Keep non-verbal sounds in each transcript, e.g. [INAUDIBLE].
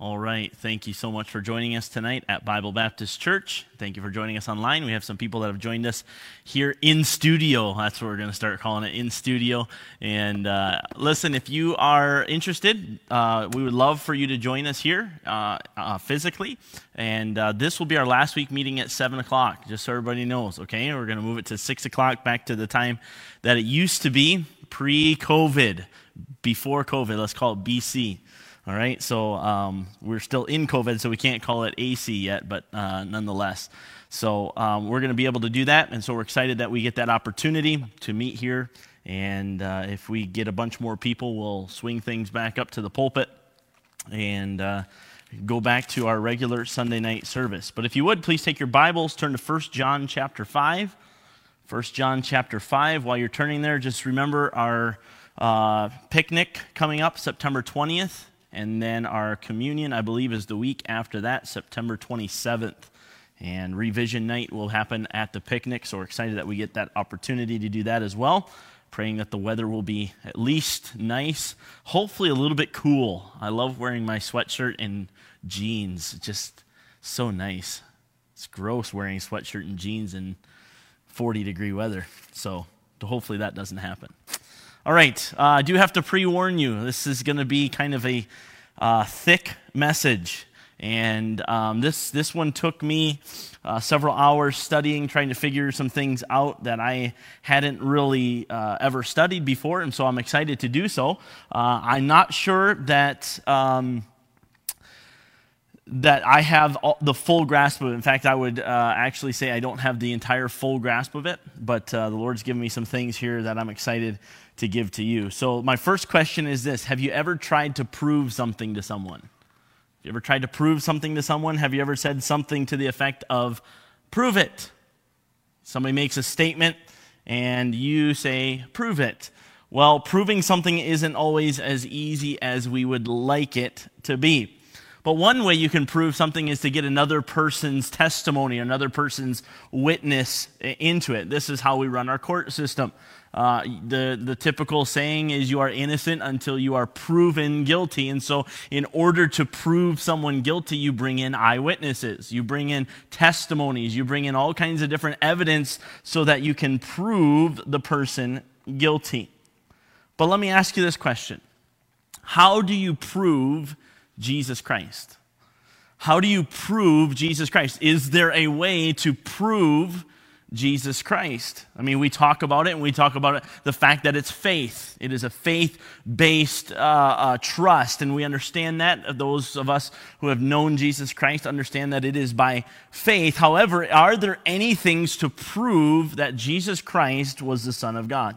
All right. Thank you so much for joining us tonight at Bible Baptist Church. Thank you for joining us online. We have some people that have joined us here in studio. That's what we're going to start calling it in studio. And uh, listen, if you are interested, uh, we would love for you to join us here uh, uh physically. And uh, this will be our last week meeting at 7 o'clock, just so everybody knows, okay? We're going to move it to 6 o'clock back to the time that it used to be pre COVID, before COVID. Let's call it BC. All right, so um, we're still in COVID, so we can't call it AC yet, but uh, nonetheless. So um, we're going to be able to do that, and so we're excited that we get that opportunity to meet here. And uh, if we get a bunch more people, we'll swing things back up to the pulpit and uh, go back to our regular Sunday night service. But if you would, please take your Bibles, turn to 1 John chapter 5. 1 John chapter 5. While you're turning there, just remember our uh, picnic coming up September 20th. And then our communion, I believe, is the week after that, September 27th. And revision night will happen at the picnic. So we're excited that we get that opportunity to do that as well. Praying that the weather will be at least nice, hopefully a little bit cool. I love wearing my sweatshirt and jeans. just so nice. It's gross wearing sweatshirt and jeans in 40 degree weather. So hopefully that doesn't happen. All right, uh, I do have to pre warn you. This is going to be kind of a uh, thick message. And um, this, this one took me uh, several hours studying, trying to figure some things out that I hadn't really uh, ever studied before. And so I'm excited to do so. Uh, I'm not sure that. Um, that I have the full grasp of it. In fact, I would uh, actually say I don't have the entire full grasp of it, but uh, the Lord's given me some things here that I'm excited to give to you. So, my first question is this Have you ever tried to prove something to someone? Have you ever tried to prove something to someone? Have you ever said something to the effect of, prove it? Somebody makes a statement and you say, prove it. Well, proving something isn't always as easy as we would like it to be. But one way you can prove something is to get another person's testimony, another person's witness into it. This is how we run our court system. Uh, the, the typical saying is you are innocent until you are proven guilty. And so, in order to prove someone guilty, you bring in eyewitnesses, you bring in testimonies, you bring in all kinds of different evidence so that you can prove the person guilty. But let me ask you this question How do you prove Jesus Christ? How do you prove Jesus Christ? Is there a way to prove Jesus Christ. I mean, we talk about it and we talk about it, the fact that it's faith. It is a faith based uh, uh, trust, and we understand that. Those of us who have known Jesus Christ understand that it is by faith. However, are there any things to prove that Jesus Christ was the Son of God?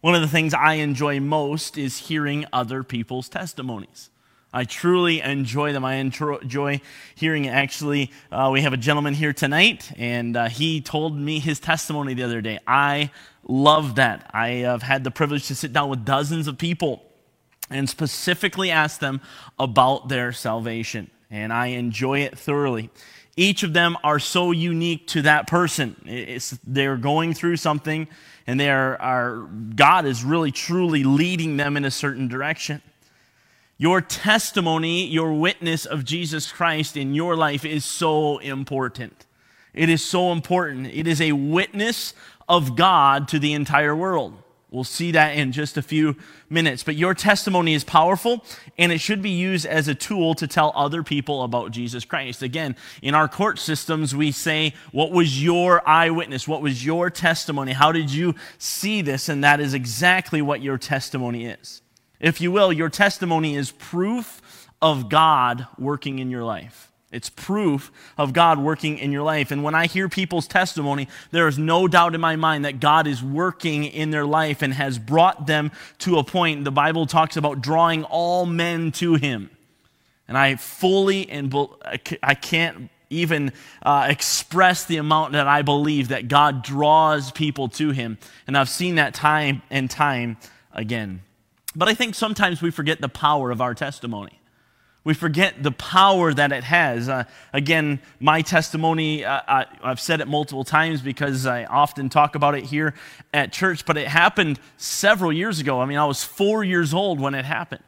One of the things I enjoy most is hearing other people's testimonies. I truly enjoy them. I enjoy hearing actually, uh, we have a gentleman here tonight, and uh, he told me his testimony the other day. I love that. I have had the privilege to sit down with dozens of people and specifically ask them about their salvation, and I enjoy it thoroughly. Each of them are so unique to that person. It's, they're going through something, and they are, are, God is really truly leading them in a certain direction. Your testimony, your witness of Jesus Christ in your life is so important. It is so important. It is a witness of God to the entire world. We'll see that in just a few minutes. But your testimony is powerful and it should be used as a tool to tell other people about Jesus Christ. Again, in our court systems, we say, What was your eyewitness? What was your testimony? How did you see this? And that is exactly what your testimony is. If you will, your testimony is proof of God working in your life. It's proof of God working in your life. And when I hear people's testimony, there is no doubt in my mind that God is working in their life and has brought them to a point. The Bible talks about drawing all men to Him. And I fully and I can't even uh, express the amount that I believe that God draws people to Him. And I've seen that time and time again. But I think sometimes we forget the power of our testimony. We forget the power that it has. Uh, again, my testimony, uh, I, I've said it multiple times because I often talk about it here at church, but it happened several years ago. I mean, I was four years old when it happened.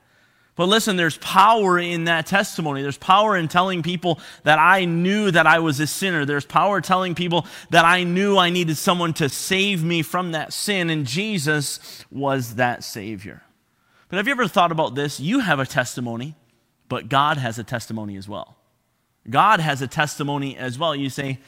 But listen, there's power in that testimony. There's power in telling people that I knew that I was a sinner. There's power telling people that I knew I needed someone to save me from that sin, and Jesus was that Savior. But have you ever thought about this? You have a testimony, but God has a testimony as well. God has a testimony as well. You say,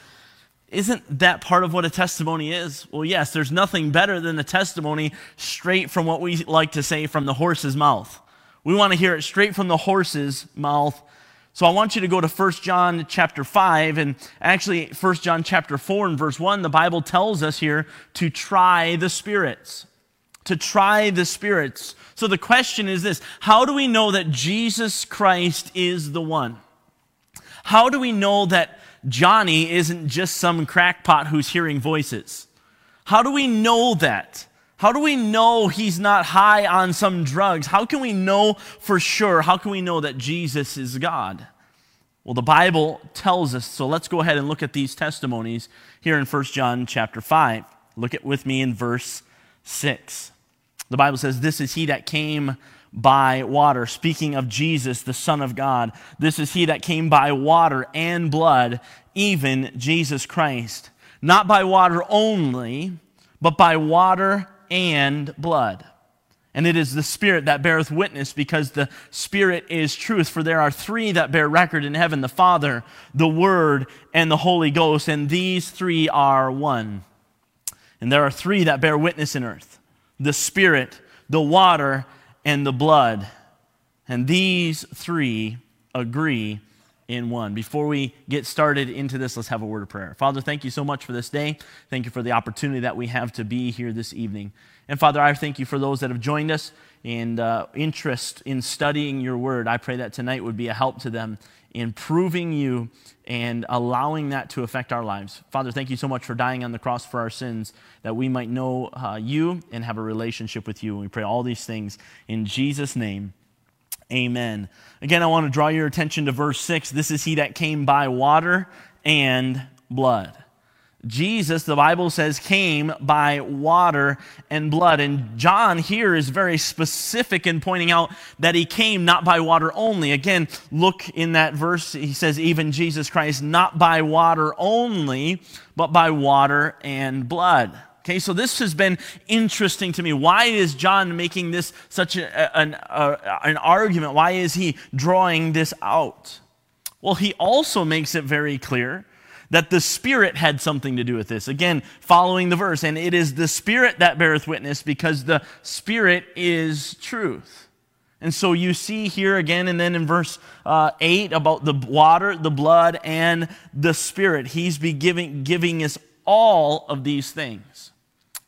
isn't that part of what a testimony is? Well, yes, there's nothing better than a testimony straight from what we like to say from the horse's mouth. We want to hear it straight from the horse's mouth. So I want you to go to 1 John chapter 5 and actually 1 John chapter 4 and verse 1 the Bible tells us here to try the spirits. To try the spirits. So the question is this, how do we know that Jesus Christ is the one? How do we know that Johnny isn't just some crackpot who's hearing voices? How do we know that? How do we know he's not high on some drugs? How can we know for sure? How can we know that Jesus is God? Well, the Bible tells us, so let's go ahead and look at these testimonies here in 1 John chapter 5. Look at with me in verse 6. The Bible says, This is he that came by water. Speaking of Jesus, the Son of God. This is he that came by water and blood, even Jesus Christ. Not by water only, but by water and blood. And it is the Spirit that beareth witness, because the Spirit is truth. For there are three that bear record in heaven the Father, the Word, and the Holy Ghost, and these three are one. And there are three that bear witness in earth the Spirit, the water, and the blood. And these three agree in one. Before we get started into this, let's have a word of prayer. Father, thank you so much for this day. Thank you for the opportunity that we have to be here this evening. And Father, I thank you for those that have joined us and uh, interest in studying your word. I pray that tonight would be a help to them in proving you and allowing that to affect our lives. Father, thank you so much for dying on the cross for our sins, that we might know uh, you and have a relationship with you. And we pray all these things in Jesus' name. Amen. Again, I want to draw your attention to verse 6. This is he that came by water and blood. Jesus, the Bible says, came by water and blood. And John here is very specific in pointing out that he came not by water only. Again, look in that verse. He says, even Jesus Christ, not by water only, but by water and blood. Okay, so this has been interesting to me. Why is John making this such a, an, a, an argument? Why is he drawing this out? Well, he also makes it very clear that the Spirit had something to do with this. Again, following the verse, and it is the Spirit that beareth witness because the Spirit is truth. And so you see here again, and then in verse uh, 8 about the water, the blood, and the Spirit. He's be giving, giving us all of these things.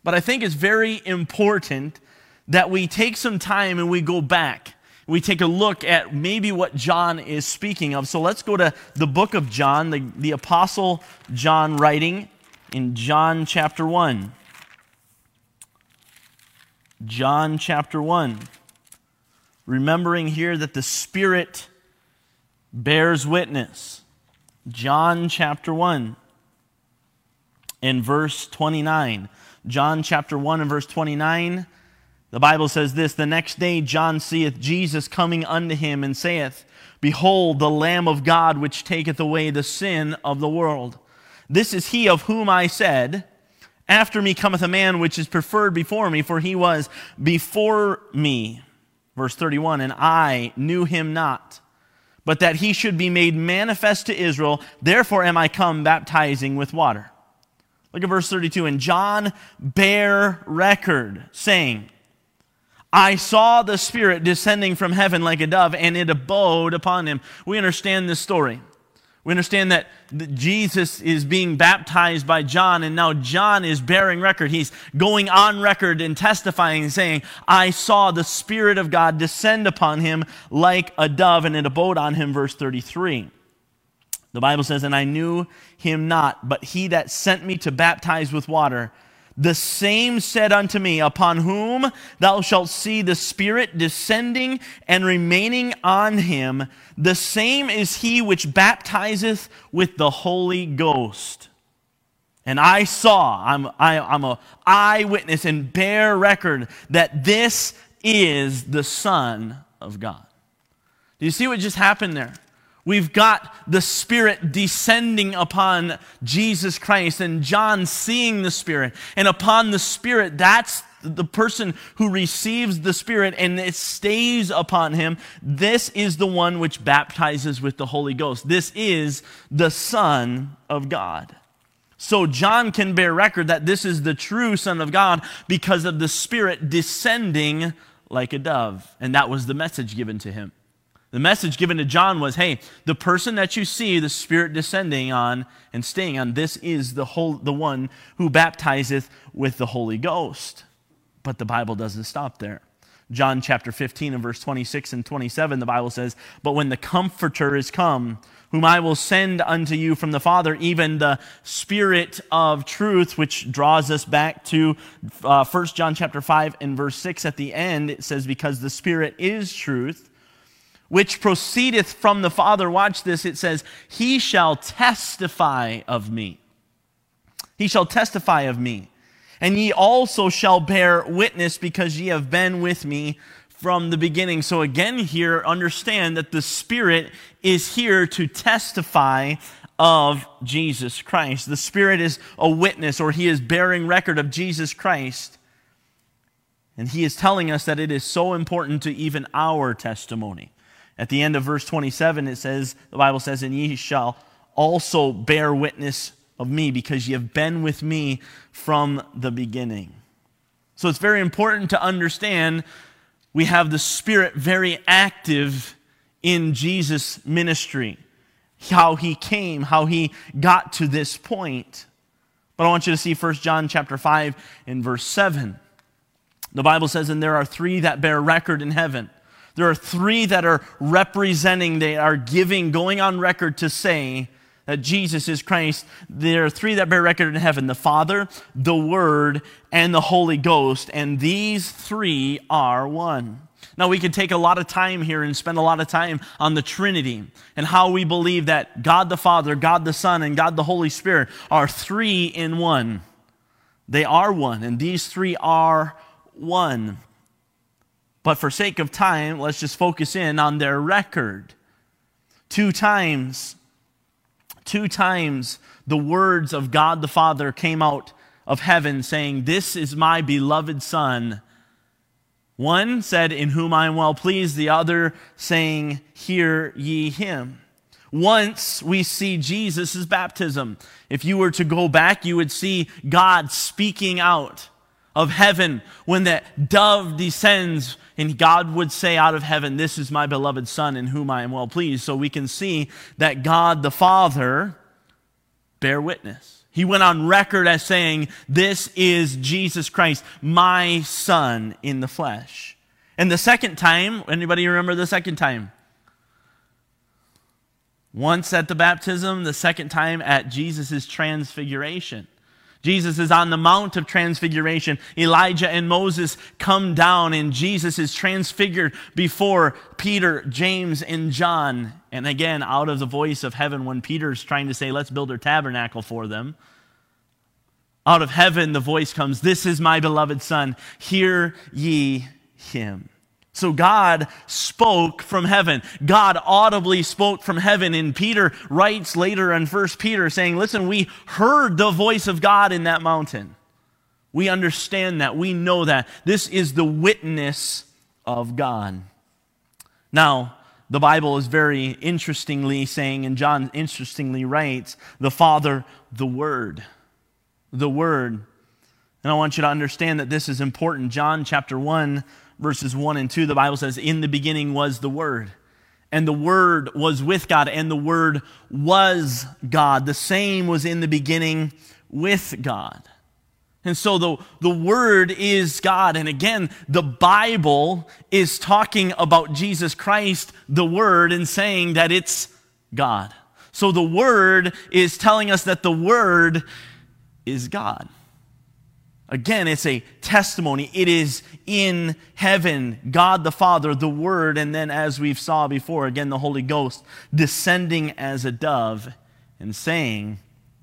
But I think it's very important that we take some time and we go back we take a look at maybe what John is speaking of. So let's go to the book of John, the, the Apostle John writing in John chapter 1. John chapter 1. Remembering here that the Spirit bears witness. John chapter 1 in verse 29. John chapter 1 and verse 29 the Bible says this The next day John seeth Jesus coming unto him, and saith, Behold, the Lamb of God, which taketh away the sin of the world. This is he of whom I said, After me cometh a man which is preferred before me, for he was before me. Verse 31 And I knew him not, but that he should be made manifest to Israel. Therefore am I come baptizing with water. Look at verse 32. And John bare record, saying, I saw the Spirit descending from heaven like a dove, and it abode upon him. We understand this story. We understand that Jesus is being baptized by John, and now John is bearing record. He's going on record and testifying and saying, I saw the Spirit of God descend upon him like a dove, and it abode on him, verse 33. The Bible says, And I knew him not, but he that sent me to baptize with water the same said unto me, Upon whom thou shalt see the Spirit descending and remaining on him, the same is he which baptizeth with the Holy Ghost. And I saw, I'm, I, am a eyewitness and bear record that this is the Son of God. Do you see what just happened there? We've got the Spirit descending upon Jesus Christ and John seeing the Spirit. And upon the Spirit, that's the person who receives the Spirit and it stays upon him. This is the one which baptizes with the Holy Ghost. This is the Son of God. So John can bear record that this is the true Son of God because of the Spirit descending like a dove. And that was the message given to him. The message given to John was hey, the person that you see the Spirit descending on and staying on, this is the, whole, the one who baptizeth with the Holy Ghost. But the Bible doesn't stop there. John chapter 15 and verse 26 and 27, the Bible says, But when the Comforter is come, whom I will send unto you from the Father, even the Spirit of truth, which draws us back to uh, 1 John chapter 5 and verse 6 at the end, it says, Because the Spirit is truth which proceedeth from the Father. Watch this. It says, He shall testify of me. He shall testify of me. And ye also shall bear witness because ye have been with me from the beginning. So again, here, understand that the Spirit is here to testify of Jesus Christ. The Spirit is a witness, or He is bearing record of Jesus Christ. And He is telling us that it is so important to even our testimony. At the end of verse 27, it says, the Bible says, And ye shall also bear witness of me, because ye have been with me from the beginning. So it's very important to understand we have the Spirit very active in Jesus' ministry, how he came, how he got to this point. But I want you to see 1 John chapter 5 and verse 7. The Bible says, And there are three that bear record in heaven there are three that are representing, they are giving, going on record to say that Jesus is Christ. There are three that bear record in heaven the Father, the Word, and the Holy Ghost. And these three are one. Now, we could take a lot of time here and spend a lot of time on the Trinity and how we believe that God the Father, God the Son, and God the Holy Spirit are three in one. They are one, and these three are one. But for sake of time, let's just focus in on their record. Two times, two times the words of God the Father came out of heaven saying, This is my beloved Son. One said, In whom I am well pleased, the other saying, Hear ye him. Once we see Jesus' baptism. If you were to go back, you would see God speaking out of heaven when that dove descends and God would say out of heaven, This is my beloved Son in whom I am well pleased. So we can see that God the Father bear witness. He went on record as saying, This is Jesus Christ, my Son in the flesh. And the second time, anybody remember the second time? Once at the baptism, the second time at Jesus' transfiguration. Jesus is on the Mount of Transfiguration. Elijah and Moses come down, and Jesus is transfigured before Peter, James, and John. And again, out of the voice of heaven, when Peter's trying to say, Let's build a tabernacle for them, out of heaven the voice comes, This is my beloved Son, hear ye him. So God spoke from heaven. God audibly spoke from heaven. And Peter writes later in First Peter saying, Listen, we heard the voice of God in that mountain. We understand that. We know that. This is the witness of God. Now, the Bible is very interestingly saying, and John interestingly writes, the Father, the Word. The Word. And I want you to understand that this is important. John chapter 1 verses 1 and 2, the Bible says, In the beginning was the Word, and the Word was with God, and the Word was God. The same was in the beginning with God. And so the, the Word is God. And again, the Bible is talking about Jesus Christ, the Word, and saying that it's God. So the Word is telling us that the Word is God. Again, it's a testimony. It is in heaven, God the Father, the Word, and then as we've saw before, again, the Holy Ghost descending as a dove and saying,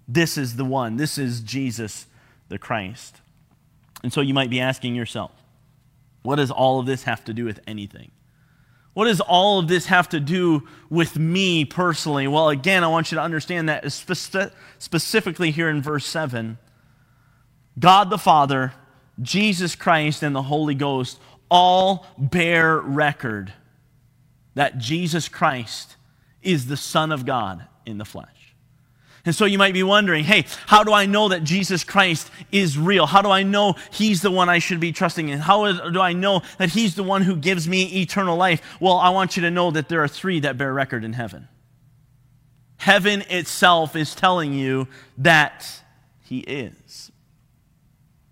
This is the one, this is Jesus the Christ. And so you might be asking yourself, what does all of this have to do with anything? What does all of this have to do with me personally? Well, again, I want you to understand that spe- specifically here in verse 7 God the Father, Jesus Christ, and the Holy Ghost all bear record that Jesus Christ is the Son of God in the flesh. And so you might be wondering, hey, how do I know that Jesus Christ is real? How do I know he's the one I should be trusting in? How do I know that he's the one who gives me eternal life? Well, I want you to know that there are three that bear record in heaven. Heaven itself is telling you that he is,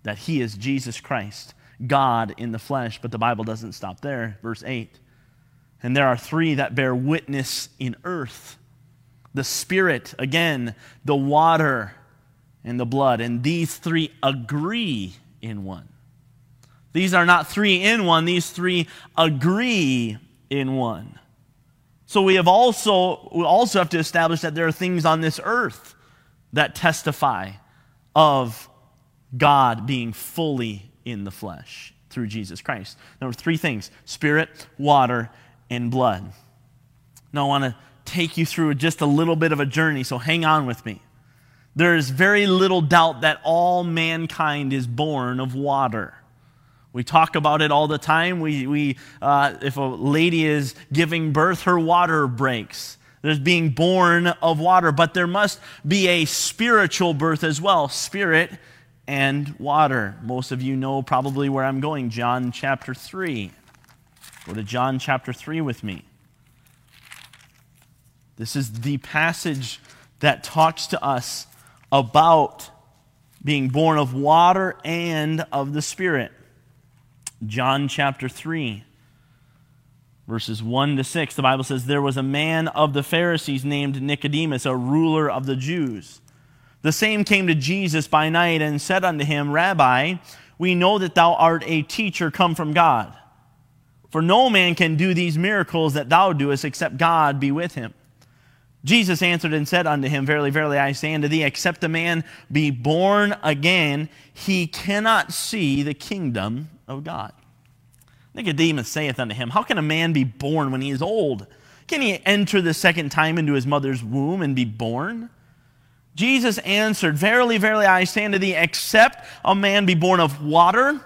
that he is Jesus Christ, God in the flesh. But the Bible doesn't stop there. Verse 8. And there are three that bear witness in earth the Spirit, again, the water, and the blood. And these three agree in one. These are not three in one, these three agree in one. So we have also we also have to establish that there are things on this earth that testify of God being fully in the flesh through Jesus Christ. There are three things spirit, water, and blood. Now I want to take you through just a little bit of a journey, so hang on with me. There is very little doubt that all mankind is born of water. We talk about it all the time. We, we, uh, if a lady is giving birth, her water breaks. There's being born of water, but there must be a spiritual birth as well spirit and water. Most of you know probably where I'm going John chapter 3. Go to John chapter 3 with me. This is the passage that talks to us about being born of water and of the Spirit. John chapter 3, verses 1 to 6, the Bible says, There was a man of the Pharisees named Nicodemus, a ruler of the Jews. The same came to Jesus by night and said unto him, Rabbi, we know that thou art a teacher come from God. For no man can do these miracles that thou doest except God be with him. Jesus answered and said unto him, Verily, verily, I say unto thee, except a man be born again, he cannot see the kingdom of God. Nicodemus saith unto him, How can a man be born when he is old? Can he enter the second time into his mother's womb and be born? Jesus answered, Verily, verily, I say unto thee, except a man be born of water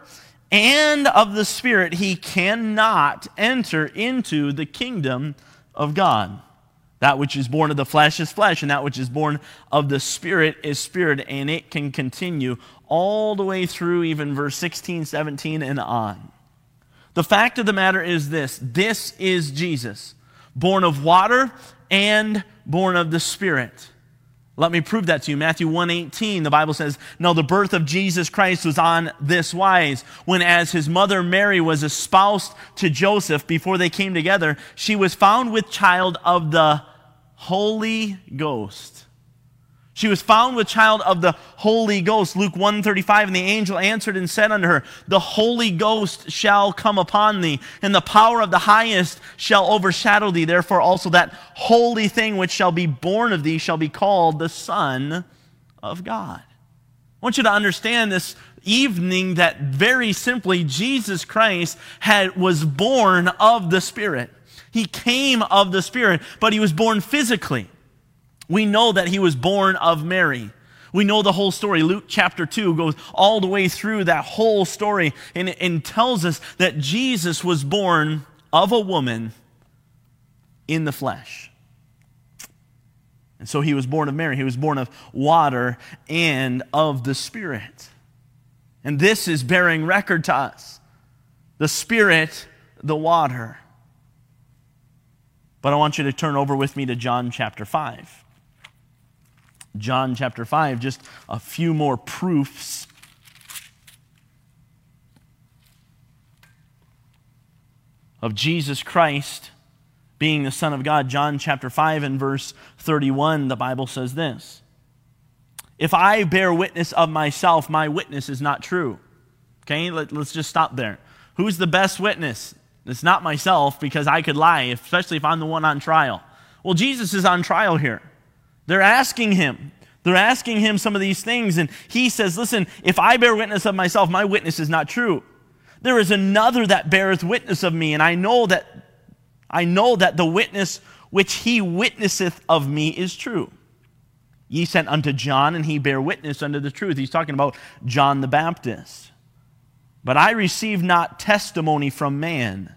and of the Spirit, he cannot enter into the kingdom of God. That which is born of the flesh is flesh, and that which is born of the spirit is spirit. And it can continue all the way through even verse 16, 17, and on. The fact of the matter is this this is Jesus, born of water and born of the spirit. Let me prove that to you. Matthew 1:18, the Bible says, "Now the birth of Jesus Christ was on this wise, when as his mother Mary was espoused to Joseph before they came together, she was found with child of the Holy Ghost. She was found with child of the Holy Ghost. Luke 135, and the angel answered and said unto her, The Holy Ghost shall come upon thee, and the power of the highest shall overshadow thee. Therefore also that holy thing which shall be born of thee shall be called the Son of God. I want you to understand this evening that very simply Jesus Christ had, was born of the Spirit. He came of the Spirit, but he was born physically. We know that he was born of Mary. We know the whole story. Luke chapter 2 goes all the way through that whole story and, and tells us that Jesus was born of a woman in the flesh. And so he was born of Mary. He was born of water and of the Spirit. And this is bearing record to us the Spirit, the water. But I want you to turn over with me to John chapter 5. John chapter 5, just a few more proofs. Of Jesus Christ being the Son of God. John chapter 5 and verse 31, the Bible says this If I bear witness of myself, my witness is not true. Okay, Let, us just stop there. Who's the best witness? It's not myself because I could lie, especially if I'm the one on trial. Well, Jesus is on trial here. They're asking him. They're asking him some of these things, and he says, Listen, if I bear witness of myself, my witness is not true. There is another that beareth witness of me, and I know that I know that the witness which he witnesseth of me is true. Ye sent unto John, and he bare witness unto the truth. He's talking about John the Baptist. But I receive not testimony from man.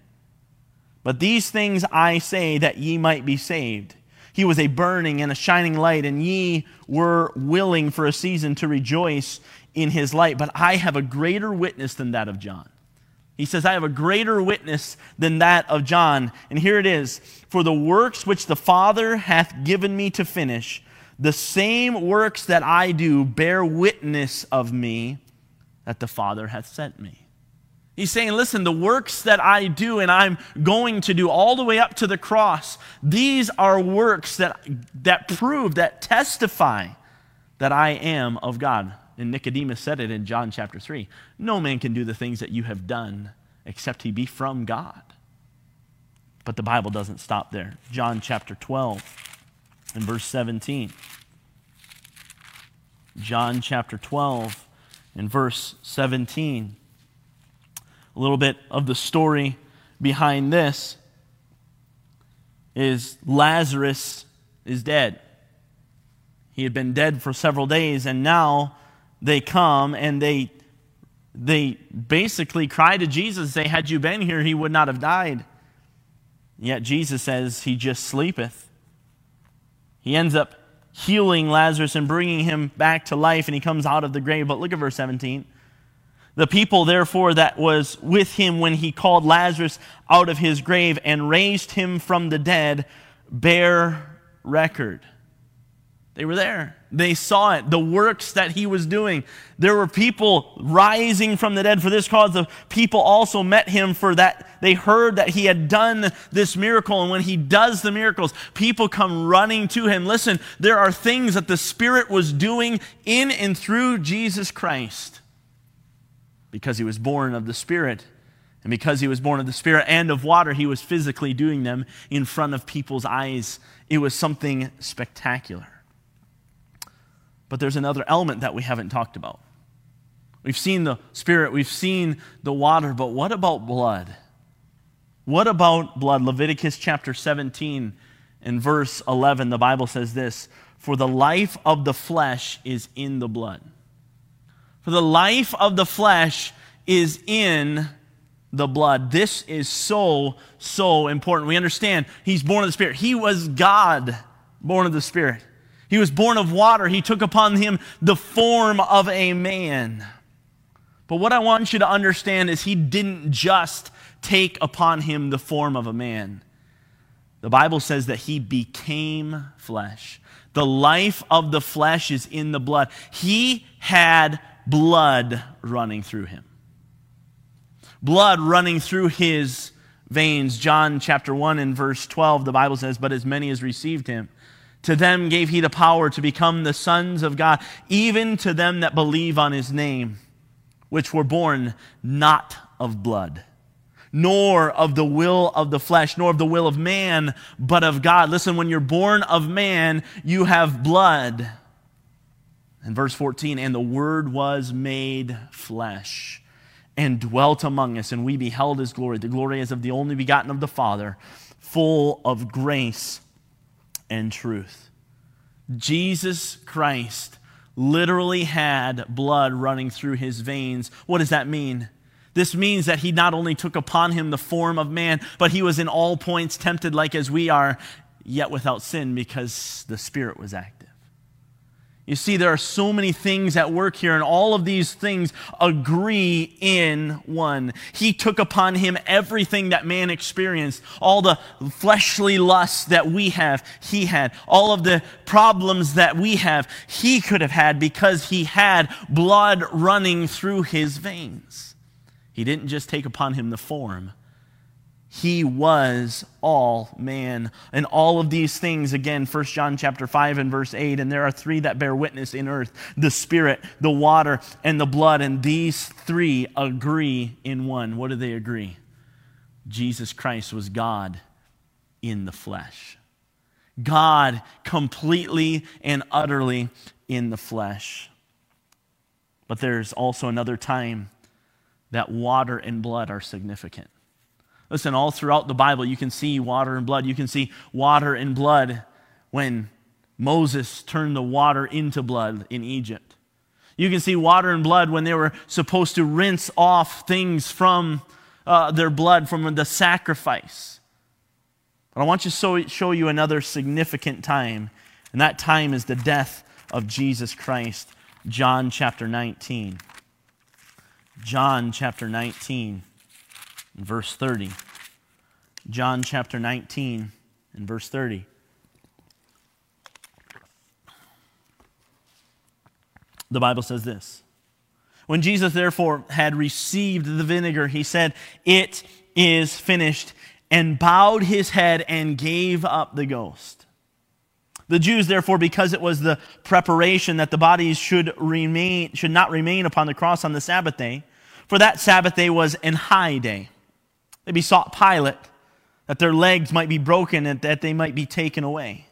But these things I say that ye might be saved. He was a burning and a shining light, and ye were willing for a season to rejoice in his light. But I have a greater witness than that of John. He says, I have a greater witness than that of John. And here it is For the works which the Father hath given me to finish, the same works that I do bear witness of me that the Father hath sent me. He's saying, listen, the works that I do and I'm going to do all the way up to the cross, these are works that, that prove, that testify that I am of God. And Nicodemus said it in John chapter 3 No man can do the things that you have done except he be from God. But the Bible doesn't stop there. John chapter 12 and verse 17. John chapter 12 and verse 17. A little bit of the story behind this is Lazarus is dead. He had been dead for several days, and now they come and they, they basically cry to Jesus say, Had you been here, he would not have died. Yet Jesus says, He just sleepeth. He ends up healing Lazarus and bringing him back to life, and he comes out of the grave. But look at verse 17. The people, therefore, that was with him when he called Lazarus out of his grave and raised him from the dead, bear record. They were there. They saw it, the works that he was doing. There were people rising from the dead for this cause. The people also met him for that. They heard that he had done this miracle. And when he does the miracles, people come running to him. Listen, there are things that the Spirit was doing in and through Jesus Christ because he was born of the Spirit. And because he was born of the Spirit and of water, he was physically doing them in front of people's eyes. It was something spectacular. But there's another element that we haven't talked about. We've seen the Spirit, we've seen the water, but what about blood? What about blood? Leviticus chapter 17 and verse 11, the Bible says this For the life of the flesh is in the blood. For the life of the flesh is in the blood. This is so, so important. We understand he's born of the Spirit. He was God born of the Spirit. He was born of water. He took upon him the form of a man. But what I want you to understand is he didn't just take upon him the form of a man. The Bible says that he became flesh. The life of the flesh is in the blood. He had blood running through him. Blood running through his veins. John chapter 1 and verse 12, the Bible says, But as many as received him, to them gave he the power to become the sons of God, even to them that believe on his name, which were born not of blood, nor of the will of the flesh, nor of the will of man, but of God. Listen, when you're born of man, you have blood. And verse 14, and the word was made flesh and dwelt among us, and we beheld his glory. The glory as of the only begotten of the Father, full of grace and truth. Jesus Christ literally had blood running through his veins. What does that mean? This means that he not only took upon him the form of man, but he was in all points tempted like as we are, yet without sin because the Spirit was active. You see, there are so many things at work here, and all of these things agree in one. He took upon him everything that man experienced, all the fleshly lusts that we have, he had. All of the problems that we have, he could have had because he had blood running through his veins. He didn't just take upon him the form, he was all man. And all of these things again 1 john chapter 5 and verse 8 and there are three that bear witness in earth the spirit the water and the blood and these three agree in one. What do they agree? Jesus christ was god in the flesh. God completely and utterly in the flesh. But there's also another time that water and blood are significant Listen, all throughout the Bible, you can see water and blood. You can see water and blood when Moses turned the water into blood in Egypt. You can see water and blood when they were supposed to rinse off things from uh, their blood from the sacrifice. But I want to show, show you another significant time, and that time is the death of Jesus Christ. John chapter 19. John chapter 19, verse 30. John chapter 19 and verse 30. The Bible says this When Jesus therefore had received the vinegar, he said, It is finished, and bowed his head and gave up the ghost. The Jews, therefore, because it was the preparation that the bodies should remain, should not remain upon the cross on the Sabbath day, for that Sabbath day was an high day. They besought Pilate that their legs might be broken and that they might be taken away.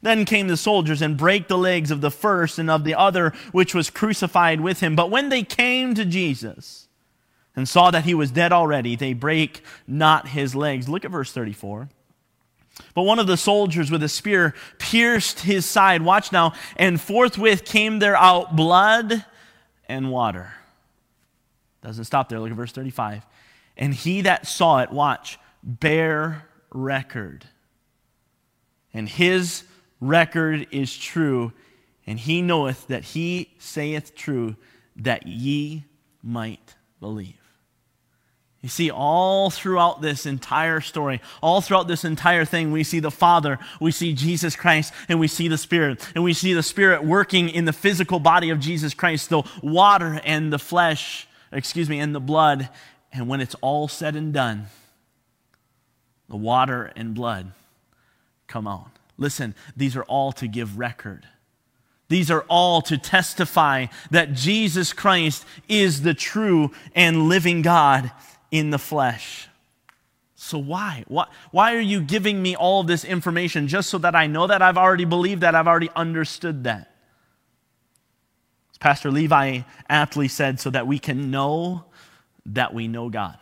Then came the soldiers and brake the legs of the first and of the other which was crucified with him. But when they came to Jesus and saw that he was dead already, they brake not his legs. Look at verse 34. But one of the soldiers with a spear pierced his side. Watch now. And forthwith came there out blood and water. Doesn't stop there. Look at verse 35. And he that saw it, watch, bear record. And his record is true, and he knoweth that he saith true, that ye might believe. You see, all throughout this entire story, all throughout this entire thing, we see the Father, we see Jesus Christ, and we see the Spirit. And we see the Spirit working in the physical body of Jesus Christ, the water and the flesh, excuse me, and the blood. And when it's all said and done, the water and blood come on. Listen, these are all to give record. These are all to testify that Jesus Christ is the true and living God in the flesh. So, why? why? Why are you giving me all of this information just so that I know that I've already believed that, I've already understood that? As Pastor Levi aptly said, so that we can know that we know God.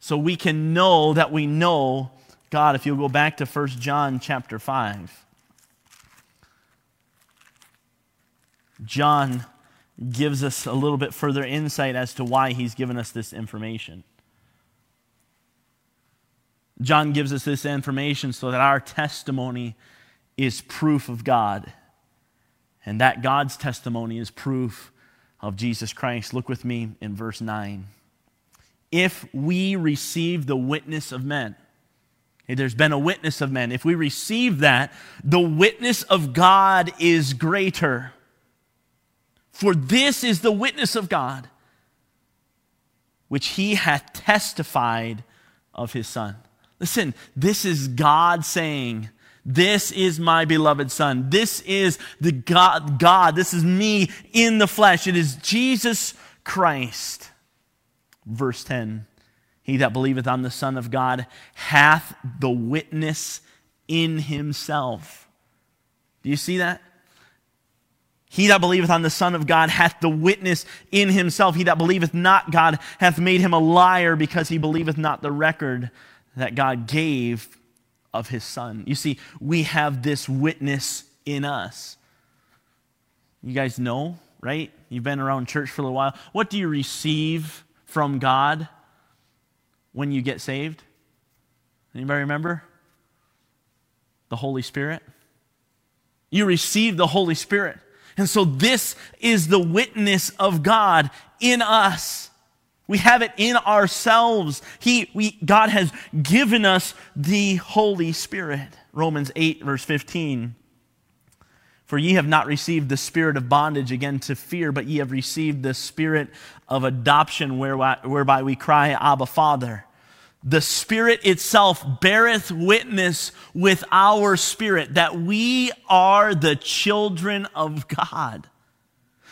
So we can know that we know God, if you'll go back to 1 John chapter 5. John gives us a little bit further insight as to why he's given us this information. John gives us this information so that our testimony is proof of God, and that God's testimony is proof of Jesus Christ. Look with me in verse 9. If we receive the witness of men, there's been a witness of men. If we receive that, the witness of God is greater. For this is the witness of God, which he hath testified of his Son. Listen, this is God saying, This is my beloved Son. This is the God, God. This is me in the flesh. It is Jesus Christ. Verse 10 he that believeth on the Son of God hath the witness in himself. Do you see that? He that believeth on the Son of God hath the witness in himself. He that believeth not God hath made him a liar because he believeth not the record that God gave of his Son. You see, we have this witness in us. You guys know, right? You've been around church for a little while. What do you receive from God? when you get saved? Anybody remember? The Holy Spirit. You receive the Holy Spirit. And so this is the witness of God in us. We have it in ourselves. He, we, God has given us the Holy Spirit. Romans 8, verse 15. For ye have not received the spirit of bondage again to fear, but ye have received the spirit of adoption, whereby, whereby we cry, Abba, Father. The Spirit itself beareth witness with our spirit that we are the children of God.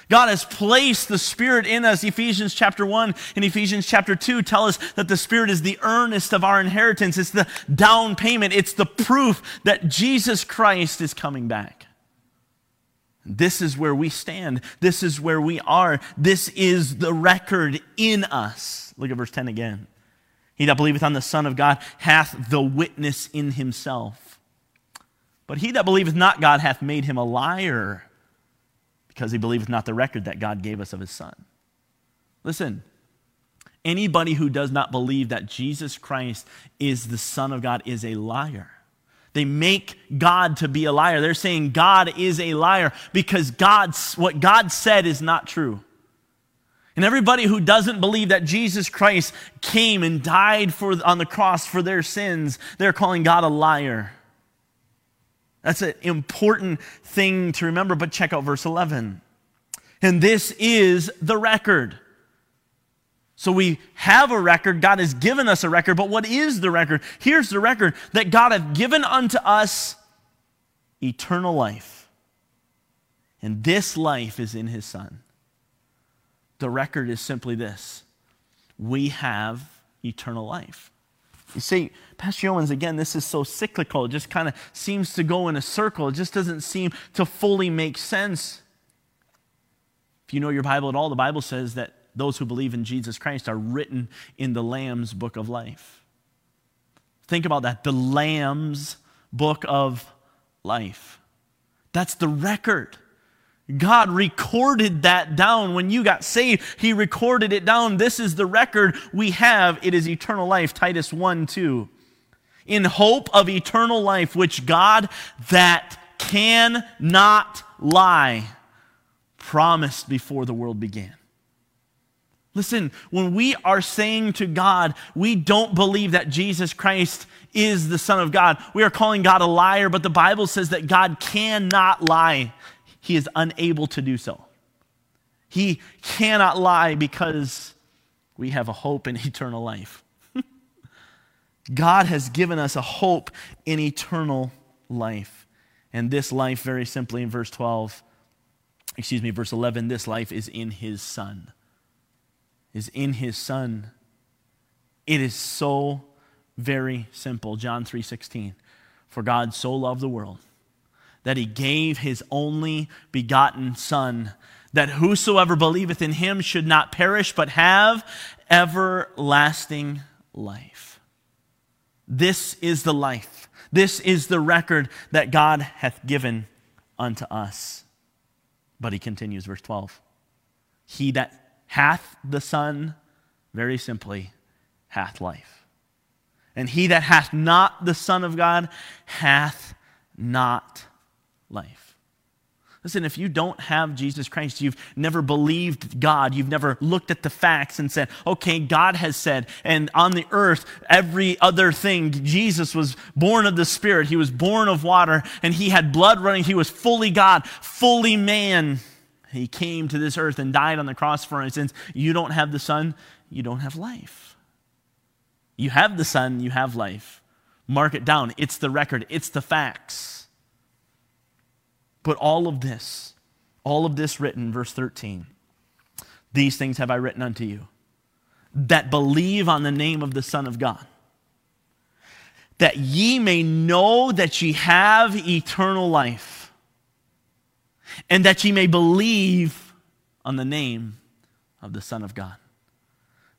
God has placed the Spirit in us. Ephesians chapter 1 and Ephesians chapter 2 tell us that the Spirit is the earnest of our inheritance. It's the down payment. It's the proof that Jesus Christ is coming back. This is where we stand. This is where we are. This is the record in us. Look at verse 10 again. He that believeth on the Son of God hath the witness in himself. But he that believeth not God hath made him a liar, because he believeth not the record that God gave us of his Son. Listen, anybody who does not believe that Jesus Christ is the Son of God is a liar. They make God to be a liar. They're saying God is a liar because God's, what God said is not true. And everybody who doesn't believe that Jesus Christ came and died for, on the cross for their sins, they're calling God a liar. That's an important thing to remember, but check out verse 11. And this is the record. So we have a record. God has given us a record. But what is the record? Here's the record that God hath given unto us eternal life. And this life is in his Son. The record is simply this we have eternal life. You see, Pastor Yeomans, again, this is so cyclical. It just kind of seems to go in a circle. It just doesn't seem to fully make sense. If you know your Bible at all, the Bible says that those who believe in Jesus Christ are written in the Lamb's book of life. Think about that the Lamb's book of life. That's the record. God recorded that down when you got saved. He recorded it down. This is the record we have. It is eternal life. Titus 1 2. In hope of eternal life, which God that cannot lie promised before the world began. Listen, when we are saying to God, we don't believe that Jesus Christ is the Son of God, we are calling God a liar, but the Bible says that God cannot lie. He is unable to do so. He cannot lie because we have a hope in [LAUGHS] eternal life. [LAUGHS] God has given us a hope in eternal life. And this life, very simply in verse 12, excuse me, verse 11, this life is in His Son is in his son. It is so very simple. John 3:16. For God so loved the world that he gave his only begotten son that whosoever believeth in him should not perish but have everlasting life. This is the life. This is the record that God hath given unto us. But he continues, verse 12. He that hath the Son, very simply, hath life. And he that hath not the Son of God hath not life. Listen, if you don't have Jesus Christ, you've never believed God, you've never looked at the facts and said, okay, God has said, and on the earth, every other thing, Jesus was born of the Spirit, he was born of water, and he had blood running, he was fully God, fully man. He came to this earth and died on the cross for our sins. You don't have the Son, you don't have life. You have the Son, you have life. Mark it down. It's the record, it's the facts. But all of this, all of this written, verse 13, these things have I written unto you that believe on the name of the Son of God, that ye may know that ye have eternal life and that ye may believe on the name of the Son of God.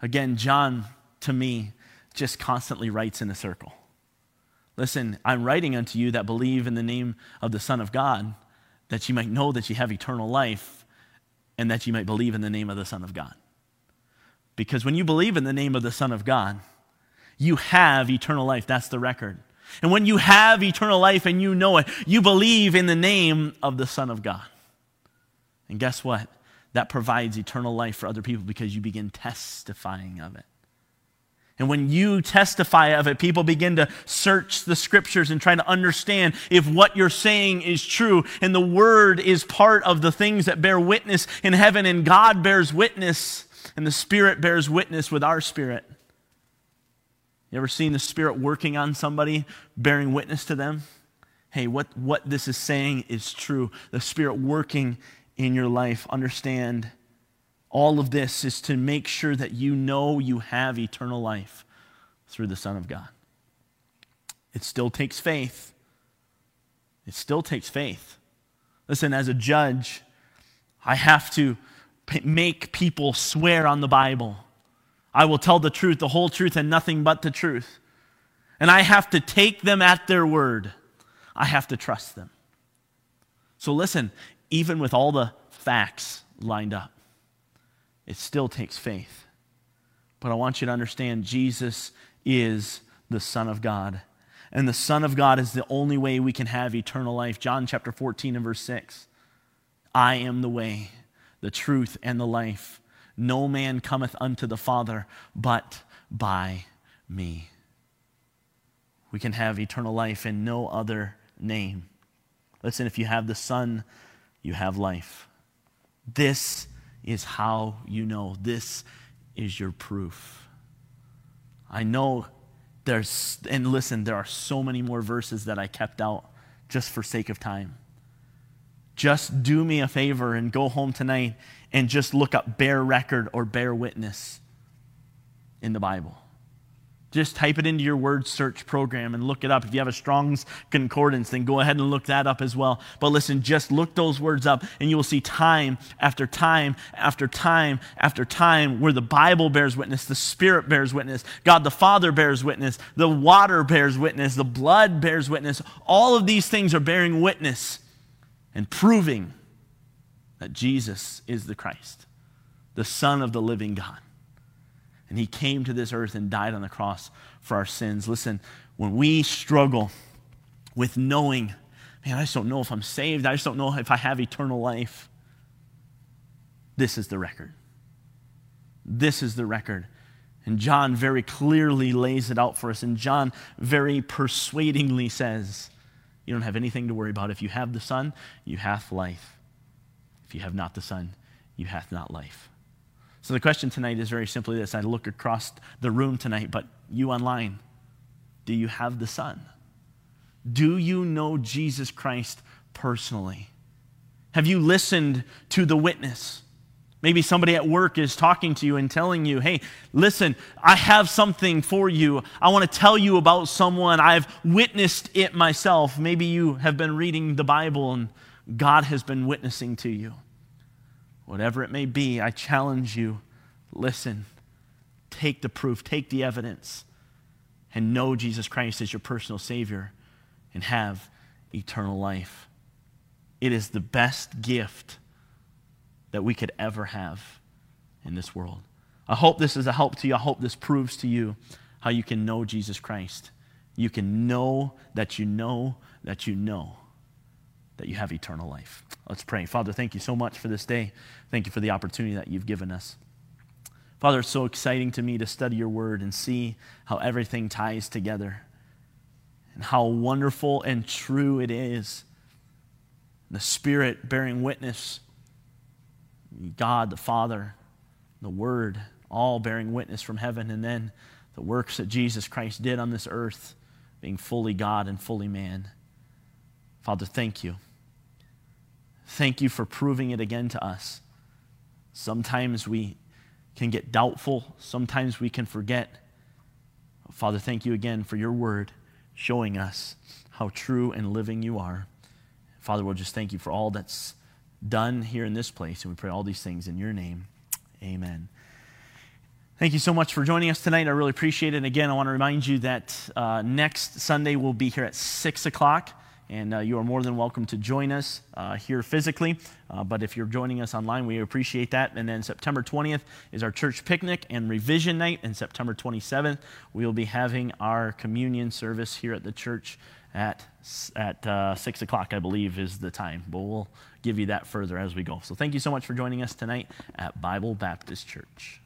Again, John, to me, just constantly writes in a circle. Listen, I'm writing unto you that believe in the name of the Son of God, that you might know that you have eternal life, and that you might believe in the name of the Son of God. Because when you believe in the name of the Son of God, you have eternal life. That's the record. And when you have eternal life and you know it, you believe in the name of the Son of God. And guess what? That provides eternal life for other people because you begin testifying of it. And when you testify of it, people begin to search the scriptures and try to understand if what you're saying is true. And the word is part of the things that bear witness in heaven, and God bears witness, and the Spirit bears witness with our spirit. You ever seen the Spirit working on somebody, bearing witness to them? Hey, what, what this is saying is true. The Spirit working in your life. Understand all of this is to make sure that you know you have eternal life through the Son of God. It still takes faith. It still takes faith. Listen, as a judge, I have to make people swear on the Bible. I will tell the truth, the whole truth, and nothing but the truth. And I have to take them at their word. I have to trust them. So listen, even with all the facts lined up, it still takes faith. But I want you to understand Jesus is the Son of God. And the Son of God is the only way we can have eternal life. John chapter 14 and verse 6. I am the way, the truth, and the life. No man cometh unto the Father but by me. We can have eternal life in no other name. Listen, if you have the Son, you have life. This is how you know. This is your proof. I know there's, and listen, there are so many more verses that I kept out just for sake of time. Just do me a favor and go home tonight and just look up bear record or bear witness in the Bible. Just type it into your word search program and look it up. If you have a Strong's Concordance, then go ahead and look that up as well. But listen, just look those words up and you will see time after time after time after time where the Bible bears witness, the Spirit bears witness, God the Father bears witness, the water bears witness, the blood bears witness. All of these things are bearing witness and proving that Jesus is the Christ, the Son of the living God. And he came to this earth and died on the cross for our sins. Listen, when we struggle with knowing, man, I just don't know if I'm saved, I just don't know if I have eternal life, this is the record. This is the record. And John very clearly lays it out for us. And John very persuadingly says, You don't have anything to worry about. If you have the Son, you have life. If you have not the Son, you hath not life. So the question tonight is very simply this I look across the room tonight, but you online, do you have the Son? Do you know Jesus Christ personally? Have you listened to the witness? Maybe somebody at work is talking to you and telling you, hey, listen, I have something for you. I want to tell you about someone. I've witnessed it myself. Maybe you have been reading the Bible and God has been witnessing to you. Whatever it may be, I challenge you listen, take the proof, take the evidence, and know Jesus Christ as your personal Savior and have eternal life. It is the best gift that we could ever have in this world. I hope this is a help to you. I hope this proves to you how you can know Jesus Christ. You can know that you know that you know that you have eternal life. Let's pray. Father, thank you so much for this day. Thank you for the opportunity that you've given us. Father, it's so exciting to me to study your word and see how everything ties together and how wonderful and true it is. The Spirit bearing witness, God the Father, the Word, all bearing witness from heaven, and then the works that Jesus Christ did on this earth, being fully God and fully man. Father, thank you. Thank you for proving it again to us. Sometimes we can get doubtful, sometimes we can forget. Father, thank you again for your word showing us how true and living you are. Father, we'll just thank you for all that's done here in this place, and we pray all these things in your name. Amen. Thank you so much for joining us tonight. I really appreciate it. And again, I want to remind you that uh, next Sunday we'll be here at 6 o'clock. And uh, you are more than welcome to join us uh, here physically. Uh, but if you're joining us online, we appreciate that. And then September 20th is our church picnic and revision night. And September 27th, we will be having our communion service here at the church at, at uh, 6 o'clock, I believe, is the time. But we'll give you that further as we go. So thank you so much for joining us tonight at Bible Baptist Church.